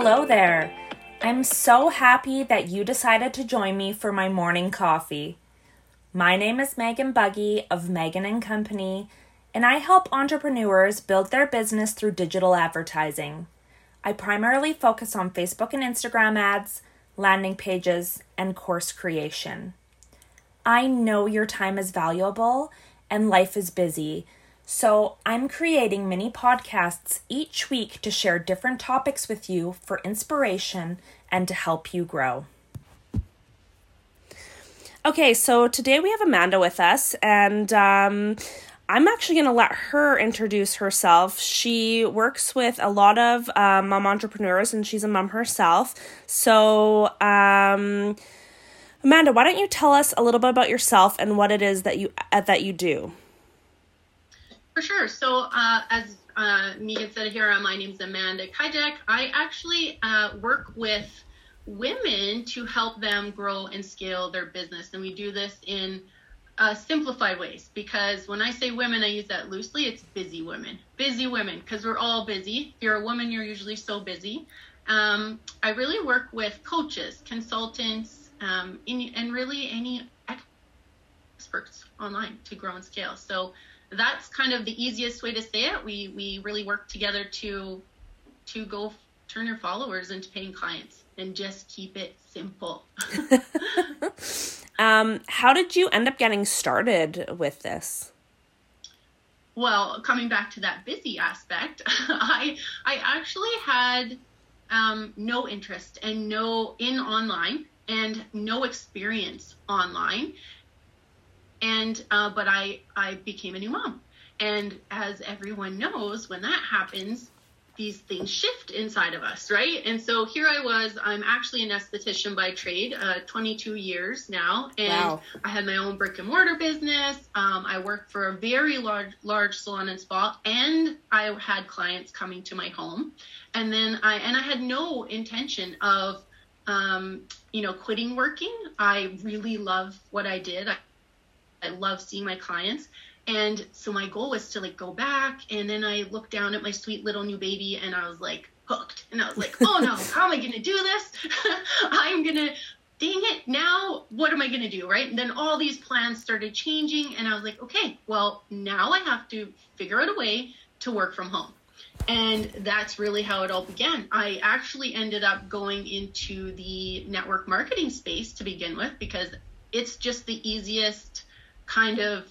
Hello there. I'm so happy that you decided to join me for my morning coffee. My name is Megan Buggy of Megan and Company, and I help entrepreneurs build their business through digital advertising. I primarily focus on Facebook and Instagram ads, landing pages, and course creation. I know your time is valuable and life is busy, so I'm creating mini podcasts each week to share different topics with you for inspiration and to help you grow. Okay, so today we have Amanda with us, and um, I'm actually going to let her introduce herself. She works with a lot of uh, mom entrepreneurs, and she's a mom herself. So, um, Amanda, why don't you tell us a little bit about yourself and what it is that you uh, that you do? For sure. So, uh, as uh, Megan said here, uh, my name is Amanda Kijek. I actually uh, work with women to help them grow and scale their business. And we do this in uh, simplified ways because when I say women, I use that loosely. It's busy women, busy women, because we're all busy. If you're a woman, you're usually so busy. Um, I really work with coaches, consultants, um, in, and really any experts online to grow and scale. So that's kind of the easiest way to say it. We we really work together to to go turn your followers into paying clients and just keep it simple. um, how did you end up getting started with this? Well, coming back to that busy aspect, I I actually had um, no interest and no in online and no experience online and uh, but I I became a new mom, and as everyone knows, when that happens, these things shift inside of us, right? And so here I was. I'm actually an esthetician by trade, uh, 22 years now, and wow. I had my own brick and mortar business. Um, I worked for a very large large salon and spa, and I had clients coming to my home, and then I and I had no intention of um, you know, quitting working. I really love what I did. I, I love seeing my clients. And so my goal was to like go back and then I looked down at my sweet little new baby and I was like hooked. And I was like, oh no, how am I going to do this? I'm going to, dang it, now what am I going to do? Right. And then all these plans started changing and I was like, okay, well, now I have to figure out a way to work from home. And that's really how it all began. I actually ended up going into the network marketing space to begin with because it's just the easiest kind of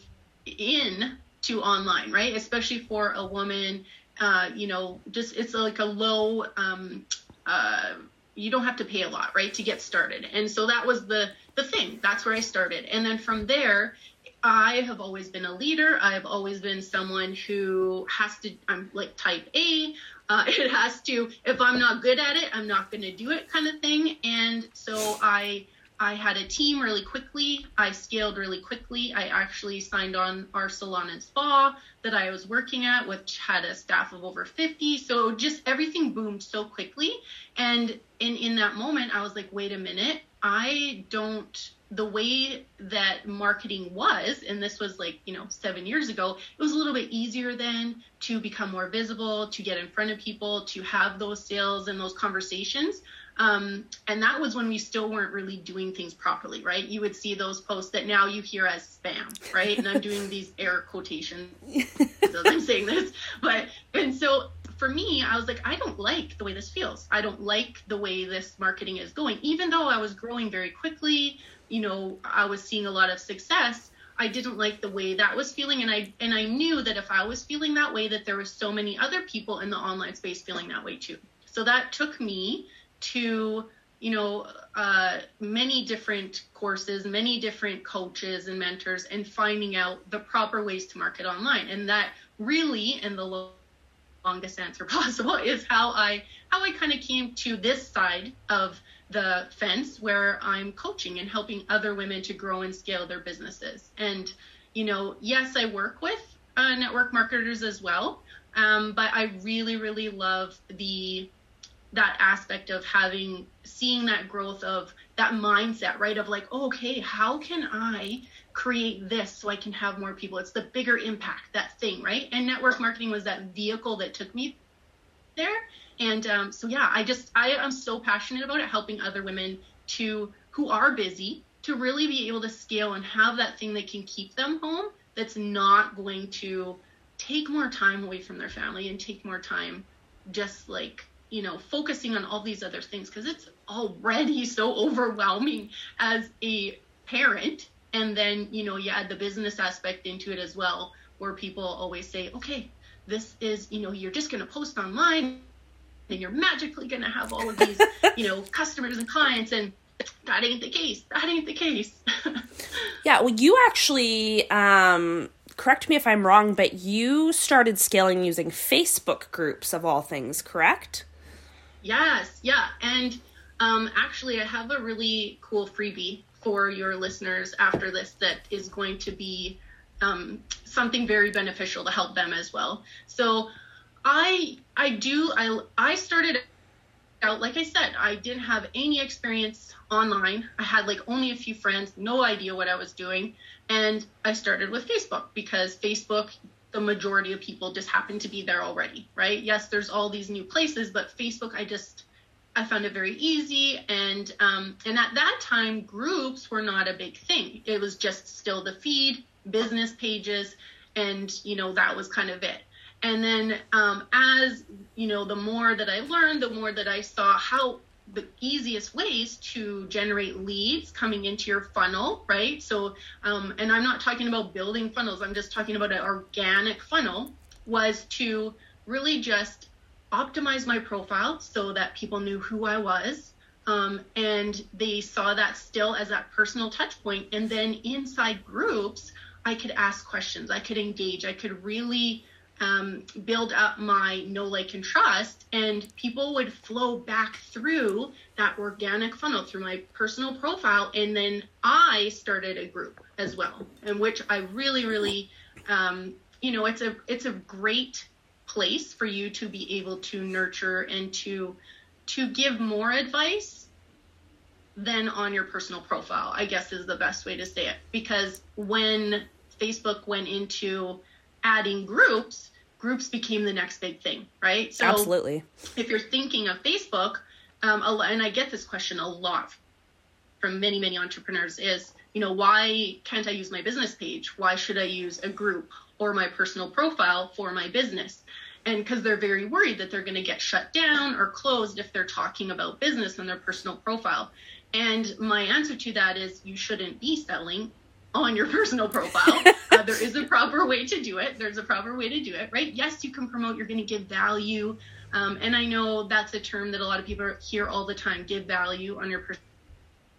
in to online, right? Especially for a woman, uh, you know, just it's like a low, um, uh, you don't have to pay a lot, right, to get started. And so that was the the thing. That's where I started. And then from there, I have always been a leader. I've always been someone who has to. I'm like type A. Uh, it has to. If I'm not good at it, I'm not going to do it, kind of thing. And so I I had a team really quickly. I scaled really quickly. I actually signed on our salon and spa that I was working at, which had a staff of over 50. So just everything boomed so quickly. And in, in that moment, I was like, wait a minute, I don't, the way that marketing was, and this was like, you know, seven years ago, it was a little bit easier then to become more visible, to get in front of people, to have those sales and those conversations. Um, and that was when we still weren't really doing things properly, right? You would see those posts that now you hear as spam, right? And I'm doing these air quotations as I'm saying this. But, and so for me, I was like, I don't like the way this feels. I don't like the way this marketing is going. Even though I was growing very quickly, you know, I was seeing a lot of success. I didn't like the way that was feeling and I and I knew that if I was feeling that way that there were so many other people in the online space feeling that way too. So that took me to you know uh, many different courses many different coaches and mentors and finding out the proper ways to market online. And that really in the longest answer possible is how i how i kind of came to this side of the fence where i'm coaching and helping other women to grow and scale their businesses. And you know yes i work with uh, network marketers as well um, but i really really love the that aspect of having seeing that growth of that mindset right? Of like okay how can i create this so i can have more people? It's the bigger impact that thing right? And network marketing was that vehicle that took me there. And um, so, yeah, I just, I am so passionate about it, helping other women to, who are busy, to really be able to scale and have that thing that can keep them home that's not going to take more time away from their family and take more time just like you know focusing on all these other things because it's already so overwhelming as a parent. And then you know you add the business aspect into it as well where people always say okay this is you know you're just going to post online and you're magically going to have all of these you know customers and clients and that ain't the case. That ain't the case. Yeah well you actually um correct me if i'm wrong but you started scaling using facebook groups of all things correct yes yeah and um, actually i have a really cool freebie for your listeners after this that is going to be um, something very beneficial to help them as well. So I I do I I started out like I said I didn't have any experience online. I had like only a few friends, no idea what I was doing, and I started with Facebook because Facebook the majority of people just happen to be there already, right? Yes, there's all these new places, but Facebook I just I found it very easy, and um, and at that time, groups were not a big thing. It was just still the feed, business pages, and you know that was kind of it. And then um, as you know, the more that I learned, the more that I saw how the easiest ways to generate leads coming into your funnel, right? So, um, and I'm not talking about building funnels. I'm just talking about an organic funnel. Was to really just optimize my profile so that people knew who I was. Um, and they saw that still as that personal touch point. And then inside groups, I could ask questions, I could engage, I could really um, build up my know, like, and trust. And people would flow back through that organic funnel through my personal profile. And then I started a group as well, in which I really, really, um, you know, it's a it's a great place for you to be able to nurture and to to give more advice than on your personal profile i guess is the best way to say it because when facebook went into adding groups groups became the next big thing right? So absolutely. if you're thinking of facebook um, and i get this question a lot from many many entrepreneurs is you know why can't i use my business page? Why should i use a group or my personal profile for my business? And because they're very worried that they're going to get shut down or closed if they're talking about business on their personal profile. And my answer to that is you shouldn't be selling on your personal profile. uh, there is a proper way to do it. There's a proper way to do it, right? Yes, you can promote, you're going to give value. Um, and I know that's a term that a lot of people hear all the time give value on your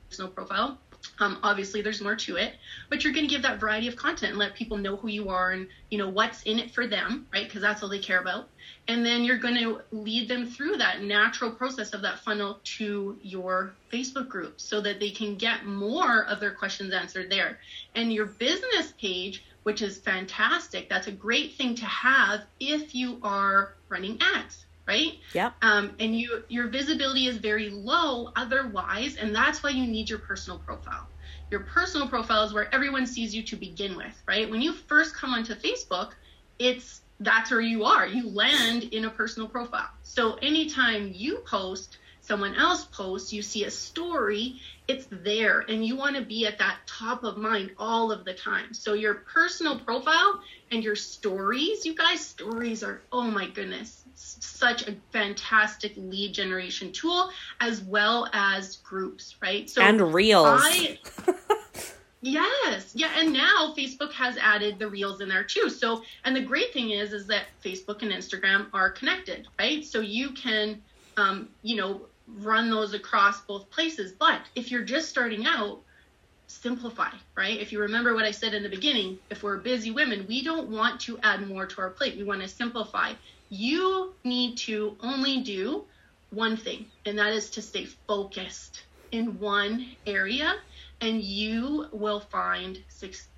personal profile. Um, obviously, there's more to it, but you're going to give that variety of content and let people know who you are and you know what's in it for them, right? Because that's all they care about. And then you're going to lead them through that natural process of that funnel to your Facebook group so that they can get more of their questions answered there. And your business page, which is fantastic, that's a great thing to have if you are running ads right? Yeah. Um, and you your visibility is very low otherwise, and that's why you need your personal profile. Your personal profile is where everyone sees you to begin with, right? When you first come onto Facebook, it's that's where you are. You land in a personal profile. So anytime you post, someone else posts, you see a story, it's there and you want to be at that top of mind all of the time. So your personal profile and your stories, you guys stories are oh my goodness such a fantastic lead generation tool as well as groups, right? So and reels. I, yes, yeah, and now Facebook has added the reels in there too. So, and the great thing is, is that Facebook and Instagram are connected, right? So you can, um, you know, run those across both places. But if you're just starting out, simplify, right? If you remember what I said in the beginning, if we're busy women, we don't want to add more to our plate. We want to simplify you need to only do one thing, and that is to stay focused in one area, and you will find success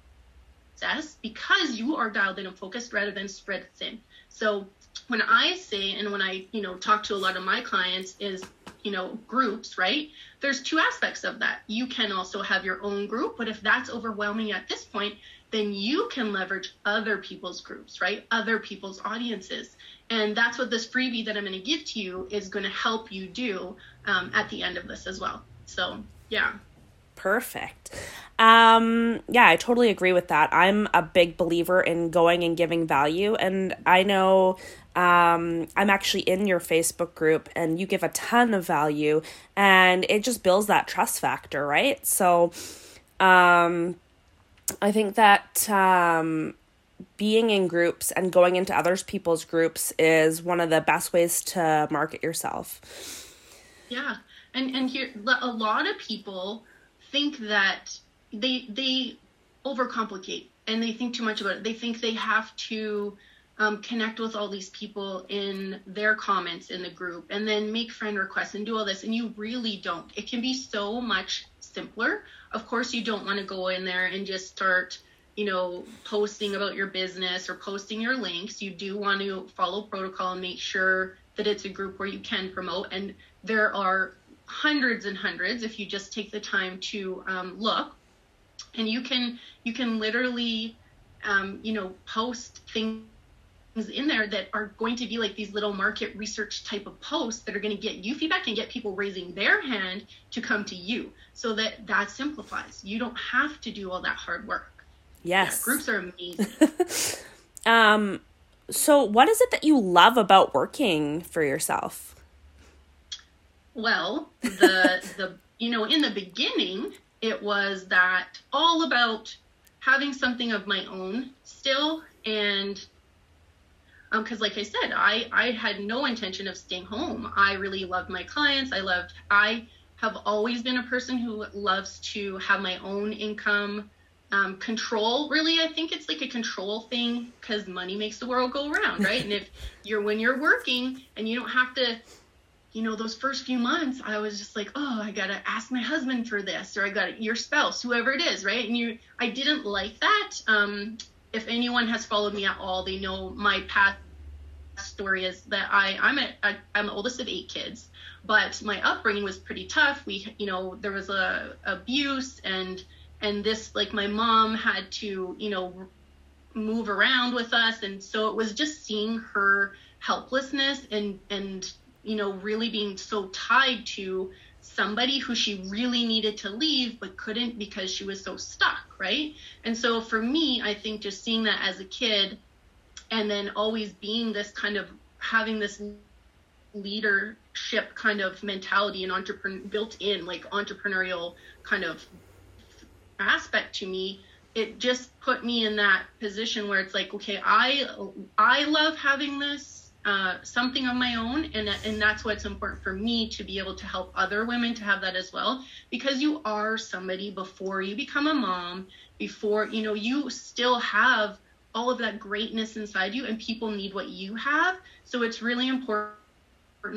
because you are dialed in and focused rather than spread thin. So, when I say and when I, you know, talk to a lot of my clients is, you know, groups, right? There's two aspects of that. You can also have your own group, but if that's overwhelming at this point, then you can leverage other people's groups, right? Other people's audiences. And that's what this freebie that I'm going to give to you is going to help you do um, at the end of this as well. So, yeah. Perfect. Um, yeah, I totally agree with that. I'm a big believer in going and giving value. And I know um, I'm actually in your Facebook group and you give a ton of value and it just builds that trust factor, right? So um, I think that um, being in groups and going into others people's groups is one of the best ways to market yourself. Yeah. And, and here, a lot of people think that they they overcomplicate and they think too much about it. They think they have to um, connect with all these people in their comments in the group and then make friend requests and do all this. And you really don't. It can be so much simpler. Of course, you don't want to go in there and just start, you know, posting about your business or posting your links. You do want to follow protocol and make sure that it's a group where you can promote. And there are hundreds and hundreds if you just take the time to um, look and you can you can literally um, you know post things in there that are going to be like these little market research type of posts that are going to get you feedback and get people raising their hand to come to you. So that that simplifies. You don't have to do all that hard work. Yes. yeah, groups are amazing. Um so what is it that you love about working for yourself? Well, the the you know, in the beginning, it was that all about having something of my own still and um because like i said i i had no intention of staying home i really loved my clients i loved i have always been a person who loves to have my own income um, control really i think it's like a control thing because money makes the world go around right and if you're when you're working and you don't have to you know, those first few months, I was just like, oh, I gotta ask my husband for this, or I got to your spouse, whoever it is, right? And you, I didn't like that. Um, if anyone has followed me at all, they know my past story is that I, I'm a, I, I'm the oldest of eight kids, but my upbringing was pretty tough. We, you know, there was a abuse, and and this, like, my mom had to, you know, move around with us, and so it was just seeing her helplessness and and you know, really being so tied to somebody who she really needed to leave but couldn't because she was so stuck, right? And so for me, I think just seeing that as a kid and then always being this kind of having this leadership kind of mentality and entrepreneur built in like entrepreneurial kind of aspect to me it just put me in that position where it's like okay i i love having this uh, something of my own and and that's what's important for me to be able to help other women to have that as well because you are somebody before you become a mom before you know you still have all of that greatness inside you and people need what you have. So it's really important i think to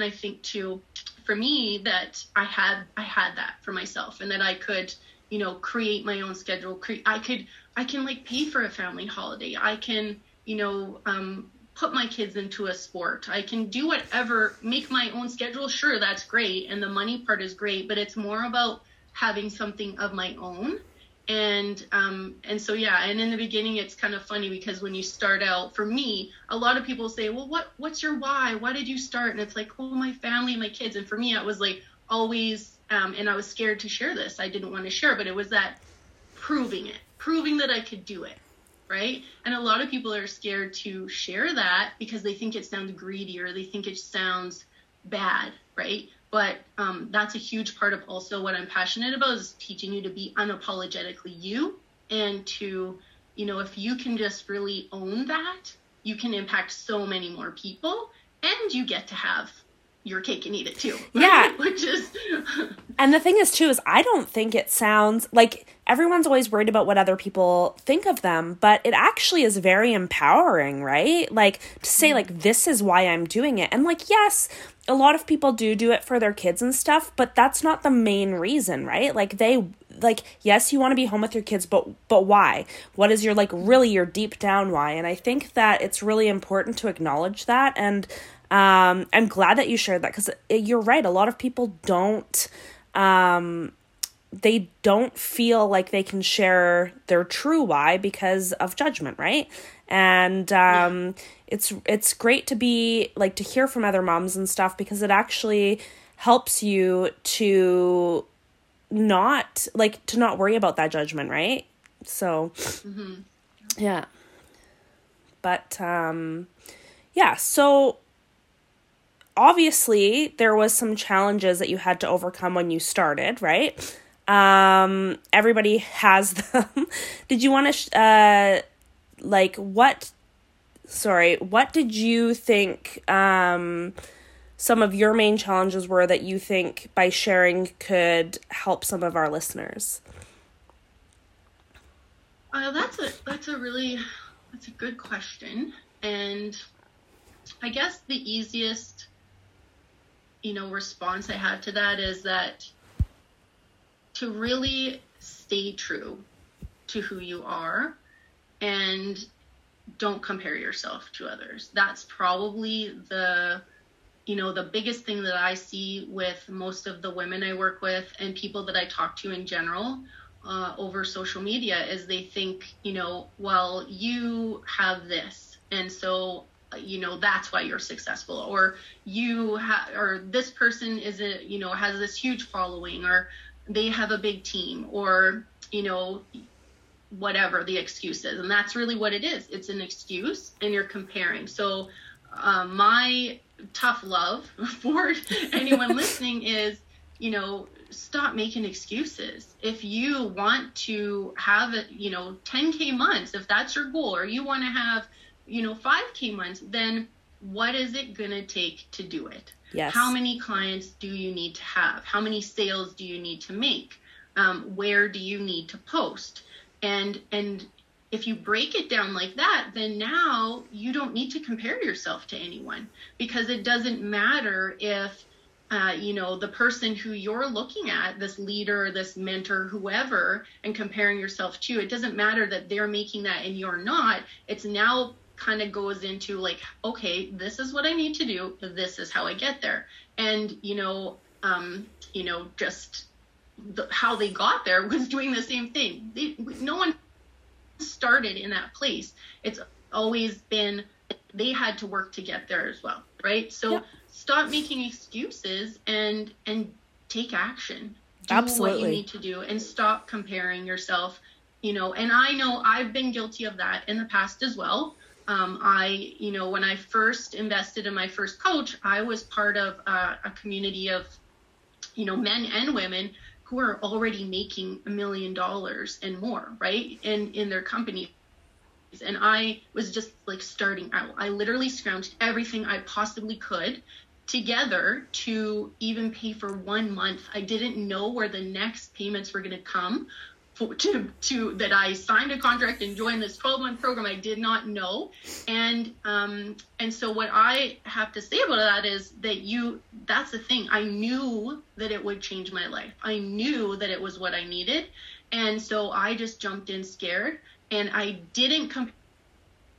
for me that i had i had that for myself and that i could you know create my own schedule cre- i could i can like pay for a family holiday. I can you know um, put my kids into a sport. I can do whatever, make my own schedule. Sure, that's great. And the money part is great, but it's more about having something of my own. And um, and so yeah, and in the beginning it's kind of funny because when you start out, for me, a lot of people say, well, what what's your why? Why did you start? And it's like, oh, my family, my kids. And for me, it was like always, um, and I was scared to share this. I didn't want to share, but it was that proving it, proving that I could do it right? And a lot of people are scared to share that because they think it sounds greedy or they think it sounds bad, right? But um, that's a huge part of also what I'm passionate about is teaching you to be unapologetically you and to, you know, if you can just really own that, you can impact so many more people and you get to have your cake and eat it too. Yeah. Which is And the thing is too is I don't think it sounds like everyone's always worried about what other people think of them, but it actually is very empowering, right? Like to say mm-hmm. like this is why I'm doing it. And like yes, a lot of people do do it for their kids and stuff, but that's not the main reason, right? Like they like yes, you want to be home with your kids, but but why? What is your like really your deep down why? And I think that it's really important to acknowledge that and um, I'm glad that you shared that because you're right. A lot of people don't um, they don't feel like they can share their true why because of judgment, right? And um, yeah. it's it's great to be like to hear from other moms and stuff because it actually helps you to not like to not worry about that judgment, right? So mm-hmm. yeah. But um yeah, so obviously there was some challenges that you had to overcome when you started, right? Um, everybody has them. did you want to, sh- uh, like, what, sorry, what did you think, um, some of your main challenges were that you think by sharing could help some of our listeners? Uh, that's a that's a really that's a good question, and I guess the easiest you know response I have to that is that to really stay true to who you are and don't compare yourself to others. That's probably the you know the biggest thing that I see with most of the women I work with and people that I talk to in general uh, over social media is they think you know well you have this and so you know that's why you're successful. Or you have or this person is a you know has this huge following or they have a big team or you know whatever the excuse is. And that's really what it is. It's an excuse and you're comparing. So um, my tough love for anyone listening is you know stop making excuses. If you want to have it you know 10k months if that's your goal or you want to have you know 5k months then what is it going to take to do it? Yes. how many clients do you need to have? How many sales do you need to make? Um, where do you need to post? And and if you break it down like that then now you don't need to compare yourself to anyone because it doesn't matter if uh, you know the person who you're looking at this leader this mentor whoever and comparing yourself to it doesn't matter that they're making that and you're not. It's now kind of goes into like, okay, this is what I need to do. This is how I get there. And, you know, um, you know, just the, how they got there was doing the same thing. They, no one started in that place. It's always been they had to work to get there as well, right? So yeah. stop making excuses and and take action. Do Absolutely. what you need to do and stop comparing yourself, you know. And I know I've been guilty of that in the past as well. Um, I, you know, when I first invested in my first coach, I was part of a, a community of, you know, men and women who are already making a million dollars and more, right? In in their company. And I was just like starting out. I literally scrounged everything I possibly could together to even pay for one month. I didn't know where the next payments were going to come to to that I signed a contract and joined this 12 month program I did not know. And um and so what I have to say about that is that you that's the thing. I knew that it would change my life. I knew that it was what I needed. And so I just jumped in scared. And I didn't compare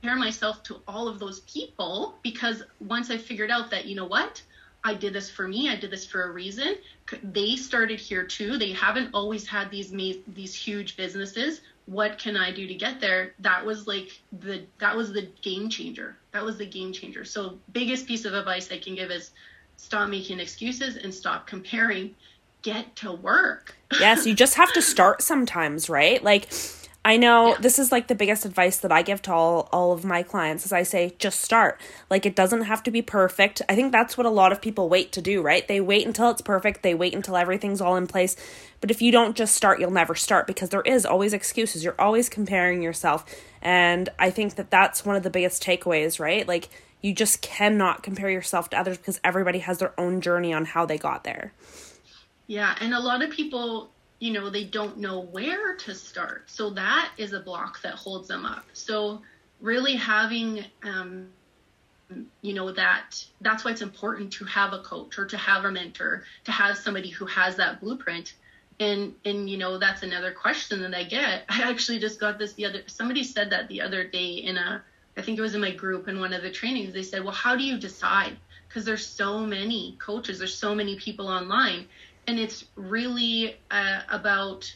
myself to all of those people because once I figured out that you know what? I did this for me. I did this for a reason. They started here too. They haven't always had these these huge businesses. What can I do to get there? That was like the that was the game changer. That was the game changer. So biggest piece of advice I can give is stop making excuses and stop comparing. Get to work. yes, you just have to start sometimes, right? Like I know yeah. this is like the biggest advice that I give to all all of my clients is I say just start. Like it doesn't have to be perfect. I think that's what a lot of people wait to do, right? They wait until it's perfect. They wait until everything's all in place. But if you don't just start, you'll never start because there is always excuses. You're always comparing yourself. And I think that that's one of the biggest takeaways, right? Like you just cannot compare yourself to others because everybody has their own journey on how they got there. Yeah, and a lot of people, you know, they don't know where to start. So that is a block that holds them up. So really having um, you know that that's why it's important to have a coach or to have a mentor to have somebody who has that blueprint. And and you know that's another question that i get. I actually just got this the other somebody said that the other day in a i think it was in my group in one of the trainings. They said well how do you decide? Because there's so many coaches there's so many people online and it's really uh, about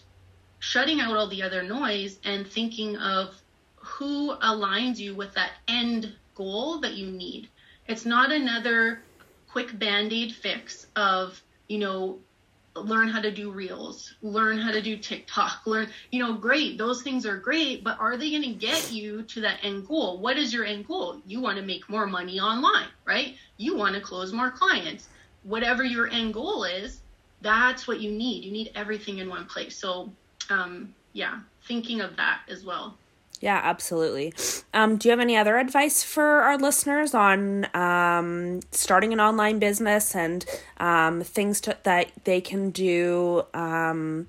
shutting out all the other noise and thinking of who aligns you with that end goal that you need. It's not another quick band aid fix of, you know, learn how to do reels, learn how to do TikTok, learn, you know, great. Those things are great, but are they going to get you to that end goal? What is your end goal? You want to make more money online, right? You want to close more clients. Whatever your end goal is, that's what you need. You need everything in one place. So, um, yeah, thinking of that as well. Yeah, absolutely. Um, do you have any other advice for our listeners on um, starting an online business and um, things to, that they can do um,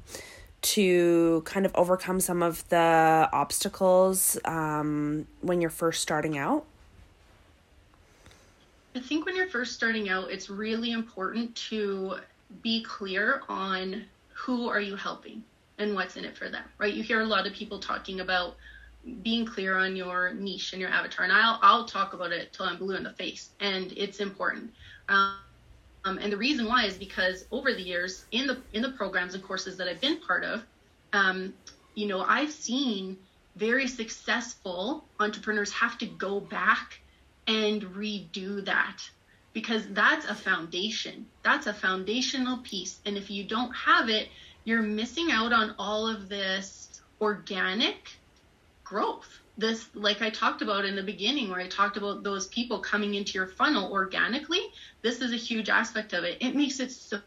to kind of overcome some of the obstacles um, when you're first starting out? I think when you're first starting out, it's really important to be clear on who are you helping and what's in it for them, right? You hear a lot of people talking about being clear on your niche and your avatar. And I'll I'll talk about it till I'm blue in the face, and it's important. Um, and the reason why is because over the years in the in the programs and courses that I've been part of, um, you know, I've seen very successful entrepreneurs have to go back and redo that because that's a foundation. That's a foundational piece. And if you don't have it, you're missing out on all of this organic growth. This, like I talked about in the beginning, where I talked about those people coming into your funnel organically, this is a huge aspect of it. It makes it so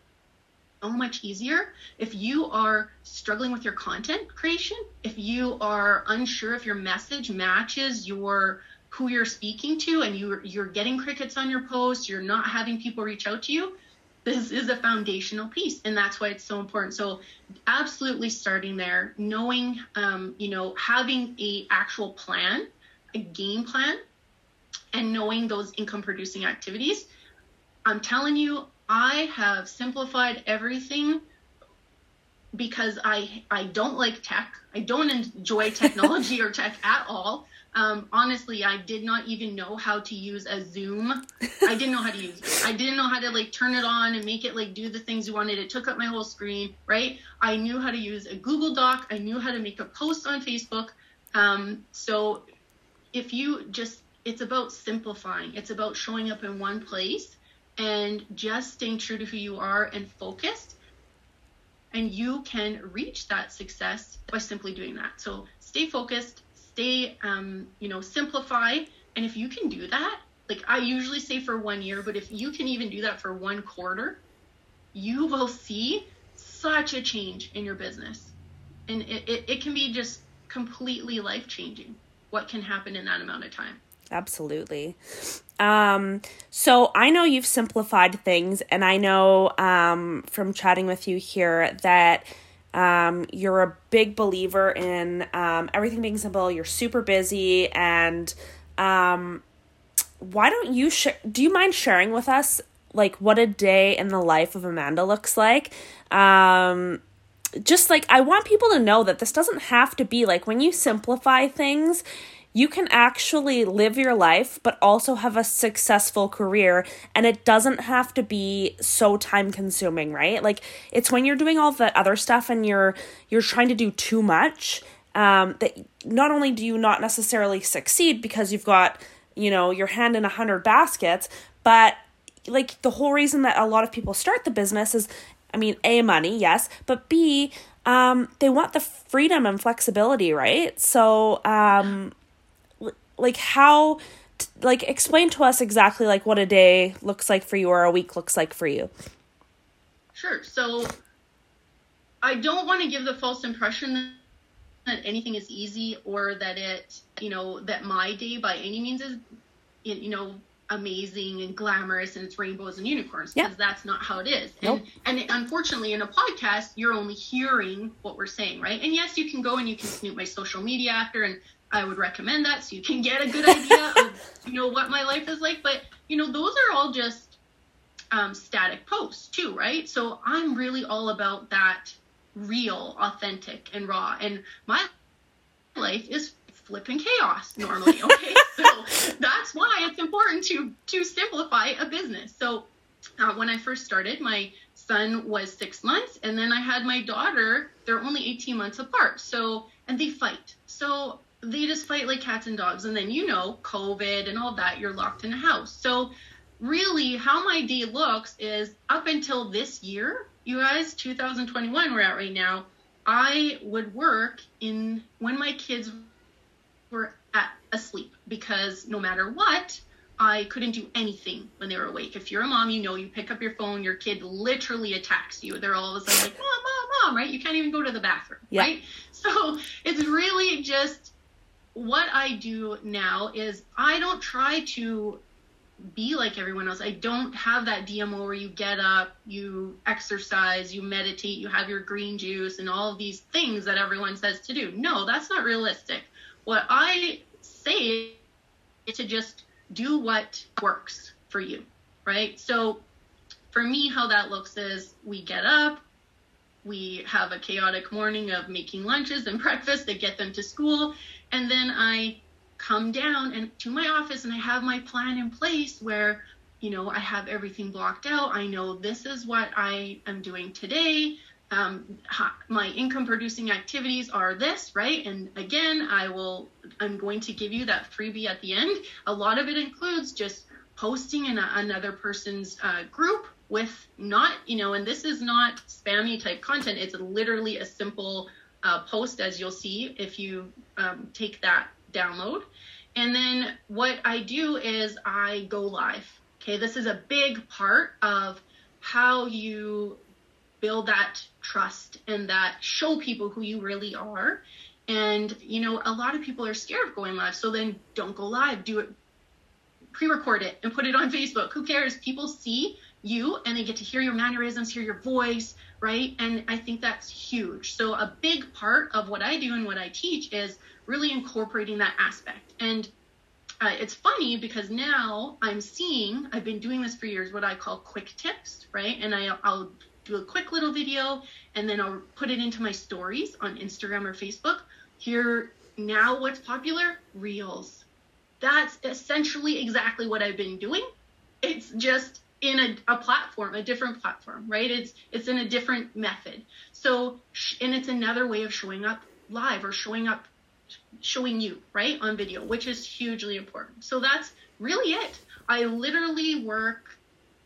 so much easier if you are struggling with your content creation if you are unsure if your message matches your who you're speaking to and you're you're getting crickets on your post you're not having people reach out to you this is a foundational piece and that's why it's so important. So absolutely starting there knowing um, you know having a actual plan a game plan and knowing those income producing activities. I'm telling you i have simplified everything because i i don't like tech. I don't enjoy technology or tech at all um, honestly, I did not even know how to use a Zoom. I didn't know how to use it. I didn't know how to like turn it on and make it like do the things you wanted. It took up my whole screen, right? I knew how to use a Google Doc. I knew how to make a post on Facebook. Um, so if you just, it's about simplifying. It's about showing up in one place and just staying true to who you are and focused. And you can reach that success by simply doing that. So stay focused, stay, um, you know, simplify. And if you can do that, like I usually say for one year, but if you can even do that for one quarter, you will see such a change in your business. And it, it, it can be just completely life changing what can happen in that amount of time. Absolutely. Um, so I know you've simplified things, and I know um, from chatting with you here that um, you're a big believer in um, everything being simple. You're super busy, and um, why don't you share? Do you mind sharing with us like what a day in the life of Amanda looks like? Um, just like I want people to know that this doesn't have to be like when you simplify things you can actually live your life but also have a successful career and it doesn't have to be so time consuming right? Like it's when you're doing all the other stuff and you're you're trying to do too much um, that not only do you not necessarily succeed because you've got you know your hand in a hundred baskets but like the whole reason that a lot of people start the business is i mean a money yes but b um, they want the freedom and flexibility right? So um, like how like explain to us exactly like what a day looks like for you or a week looks like for you sure so i don't want to give the false impression that anything is easy or that it you know that my day by any means is you know amazing and glamorous and it's rainbows and unicorns because Yeah. that's not how it is. Nope. And and unfortunately in a podcast you're only hearing what we're saying, right? And yes, you can go and you can snoop my social media after and I would recommend that so you can get a good idea of you know what my life is like, but you know those are all just um, static posts too, right? So I'm really all about that real, authentic, and raw. And my life is flipping chaos normally. Okay, so that's why it's important to to simplify a business. So uh, when I first started, my son was six months, and then I had my daughter. They're only 18 months apart. So and they fight. So they just fight like cats and dogs. And then you know, COVID and all that, you're locked in a house. So really, how my day looks is up until this year, you guys, 2021, we're at right now. I would work in when my kids were at asleep because no matter what, I couldn't do anything when they were awake. If you're a mom, you know you pick up your phone, your kid literally attacks you. They're all of a sudden like, "Mom, mom, mom!" Right? You can't even go to the bathroom, Yeah. right? So it's really just what I do now is I don't try to be like everyone else. I don't have that DMO where you get up, you exercise, you meditate, you have your green juice, and all these things that everyone says to do. No, that's not realistic. What I say is to just do what works for you, right? So for me, how that looks is we get up, we have a chaotic morning of making lunches and breakfast to get them to school, and then I come down and to my office and I have my plan in place where you know I have everything blocked out. I know this is what I am doing today. Um, my income producing activities are this, right? And again, I will. I'm going to give you that freebie at the end. A lot of it includes just posting in a, another person's uh, group with not, you know, and this is not spammy type content. It's literally a simple uh, post, as you'll see if you um, take that download. And then what I do is I go live. Okay, this is a big part of how you build that trust and that show people who you really are. And, you know, a lot of people are scared of going live. So then don't go live. Do it, pre record it and put it on Facebook. Who cares? People see you and they get to hear your mannerisms, hear your voice, right? And I think that's huge. So a big part of what I do and what I teach is really incorporating that aspect. And uh, it's funny because now I'm seeing, I've been doing this for years, what I call quick tips, right? And I, I'll do a quick little video and then I'll put it into my stories on Instagram or Facebook. Here, now what's popular? Reels. That's essentially exactly what I've been doing. It's just in a, a platform, a different platform, right? It's it's in a different method. So, and it's another way of showing up live or showing up showing you right on video which is hugely important so that's really it i literally work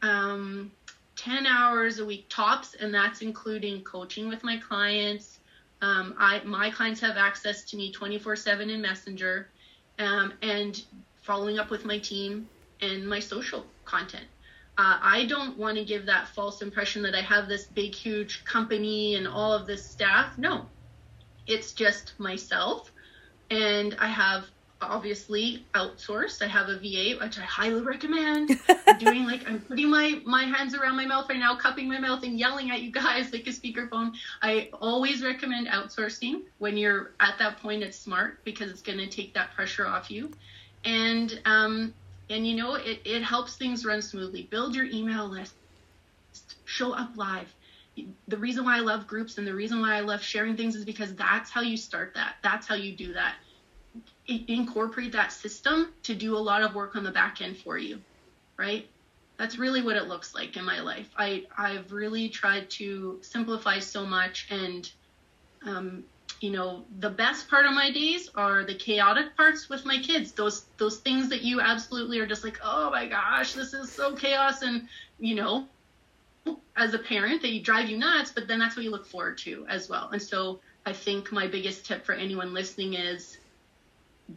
um, 10 hours a week tops and that's including coaching with my clients um, I, my clients have access to me 24 7 in messenger um, and following up with my team and my social content uh, i don't want to give that false impression that i have this big huge company and all of this staff no it's just myself and I have obviously outsourced. I have a VA, which I highly recommend. I'm doing like I'm putting my my hands around my mouth right now, cupping my mouth and yelling at you guys like a speakerphone. I always recommend outsourcing when you're at that point. It's smart because it's going to take that pressure off you, and um and you know it it helps things run smoothly. Build your email list. Show up live the reason why I love groups and the reason why I love sharing things is because that's how you start that. That's how you do that. Incorporate that system to do a lot of work on the back end for you, right? That's really what it looks like in my life. I I've really tried to simplify so much, and um, you know, the best part of my days are the chaotic parts with my kids. Those those things that you absolutely are just like, oh my gosh, this is so chaos, and you know, as a parent they drive you nuts, but then that's what you look forward to as well. And so I think my biggest tip for anyone listening is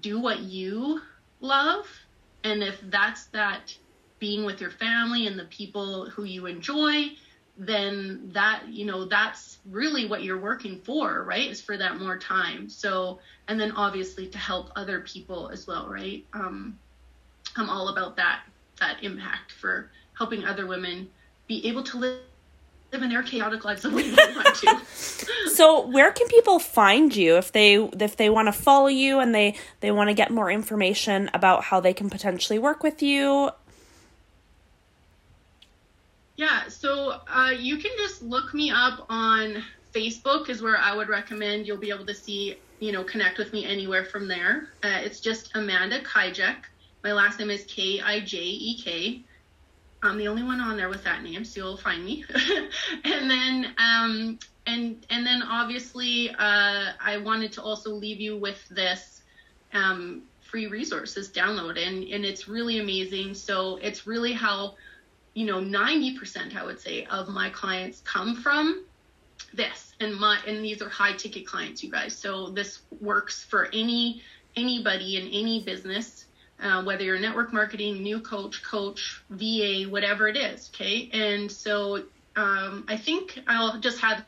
do what you love. And if that's that being with your family and the people who you enjoy, then that, you know, that's really what you're working for, right? Is for that more time. So, and then obviously to help other people as well, right? Um, I'm all about that. that impact for helping other women be able to live live in their chaotic lives the way they want to. so where can people find you if they if they want to follow you and they they want to get more information about how they can potentially work with you yeah so uh, you can just look me up on facebook is where i would recommend you'll be able to see you know connect with me anywhere from there uh, it's just amanda kijek my last name is k-i-j-e-k I'm the only one on there with that name, so you'll find me. and then, um, and and then obviously, uh, I wanted to also leave you with this um, free resources download, and and it's really amazing. So it's really how, you know, 90% I would say of my clients come from this, and my and these are high ticket clients, you guys. So this works for any anybody in any business uh, whether you're network marketing, new coach, coach, VA, whatever it is. Okay. And so um, I think I'll just have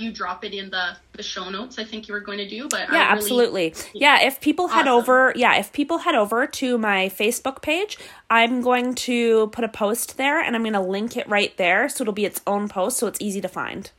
you drop it in the the show notes i think you were going to do but yeah really, absolutely. yeah if people head over yeah if people head over to my facebook page i'm going to put a post there and i'm going to link it right there so it'll be its own post so it's easy to find.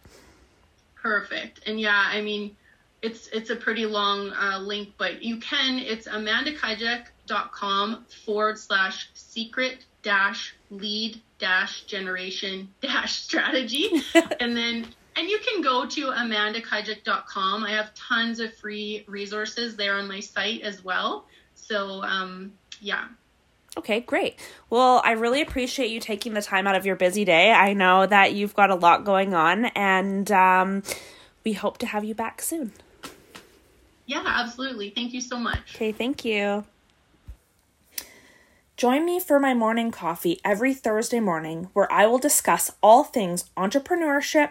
Perfect. And yeah i mean it's it's a pretty long uh, link but you can it's amanda kijek com forward slash secret dash lead dash generation dash strategy. and then and you can go to amandakijek.com. I have tons of free resources there on my site as well. So um, yeah. Okay, great. Well, I really appreciate you taking the time out of your busy day. I know that you've got a lot going on, and um, we hope to have you back soon. Yeah, absolutely. Thank you so much. Okay, thank you. Join me for my morning coffee every Thursday morning where I will discuss all things entrepreneurship,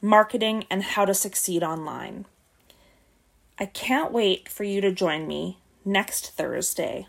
marketing, and how to succeed online. I can't wait for you to join me next Thursday.